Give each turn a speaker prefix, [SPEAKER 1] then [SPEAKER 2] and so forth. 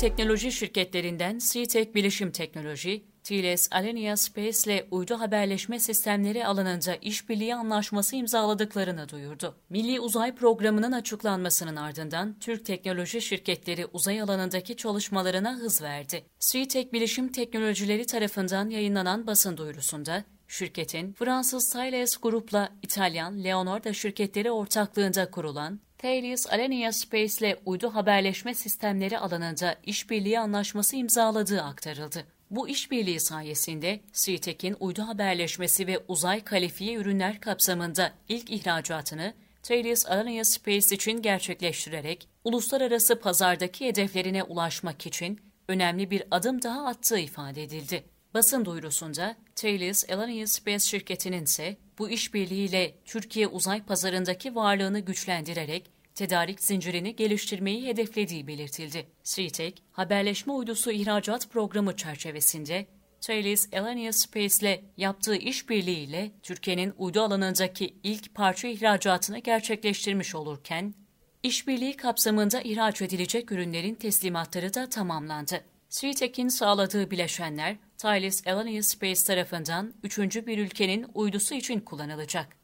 [SPEAKER 1] teknoloji şirketlerinden CTEK Bilişim Teknoloji, Thales Alenia Space ile uydu haberleşme sistemleri alanında işbirliği anlaşması imzaladıklarını duyurdu. Milli Uzay Programı'nın açıklanmasının ardından Türk teknoloji şirketleri uzay alanındaki çalışmalarına hız verdi. CTEK Bilişim Teknolojileri tarafından yayınlanan basın duyurusunda, şirketin Fransız Thales Group'la İtalyan Leonardo şirketleri ortaklığında kurulan Thales Alenia Space ile uydu haberleşme sistemleri alanında işbirliği anlaşması imzaladığı aktarıldı. Bu işbirliği sayesinde CTEK'in uydu haberleşmesi ve uzay kalifiye ürünler kapsamında ilk ihracatını Thales Alenia Space için gerçekleştirerek uluslararası pazardaki hedeflerine ulaşmak için önemli bir adım daha attığı ifade edildi. Basın duyurusunda Thales Alenia Space şirketinin ise bu işbirliğiyle Türkiye uzay pazarındaki varlığını güçlendirerek tedarik zincirini geliştirmeyi hedeflediği belirtildi. CTEK, haberleşme uydusu ihracat programı çerçevesinde Thales Alenia Space ile yaptığı işbirliğiyle Türkiye'nin uydu alanındaki ilk parça ihracatını gerçekleştirmiş olurken, işbirliği kapsamında ihraç edilecek ürünlerin teslimatları da tamamlandı. CTEK'in sağladığı bileşenler, Thales Alenia Space tarafından üçüncü bir ülkenin uydusu için kullanılacak.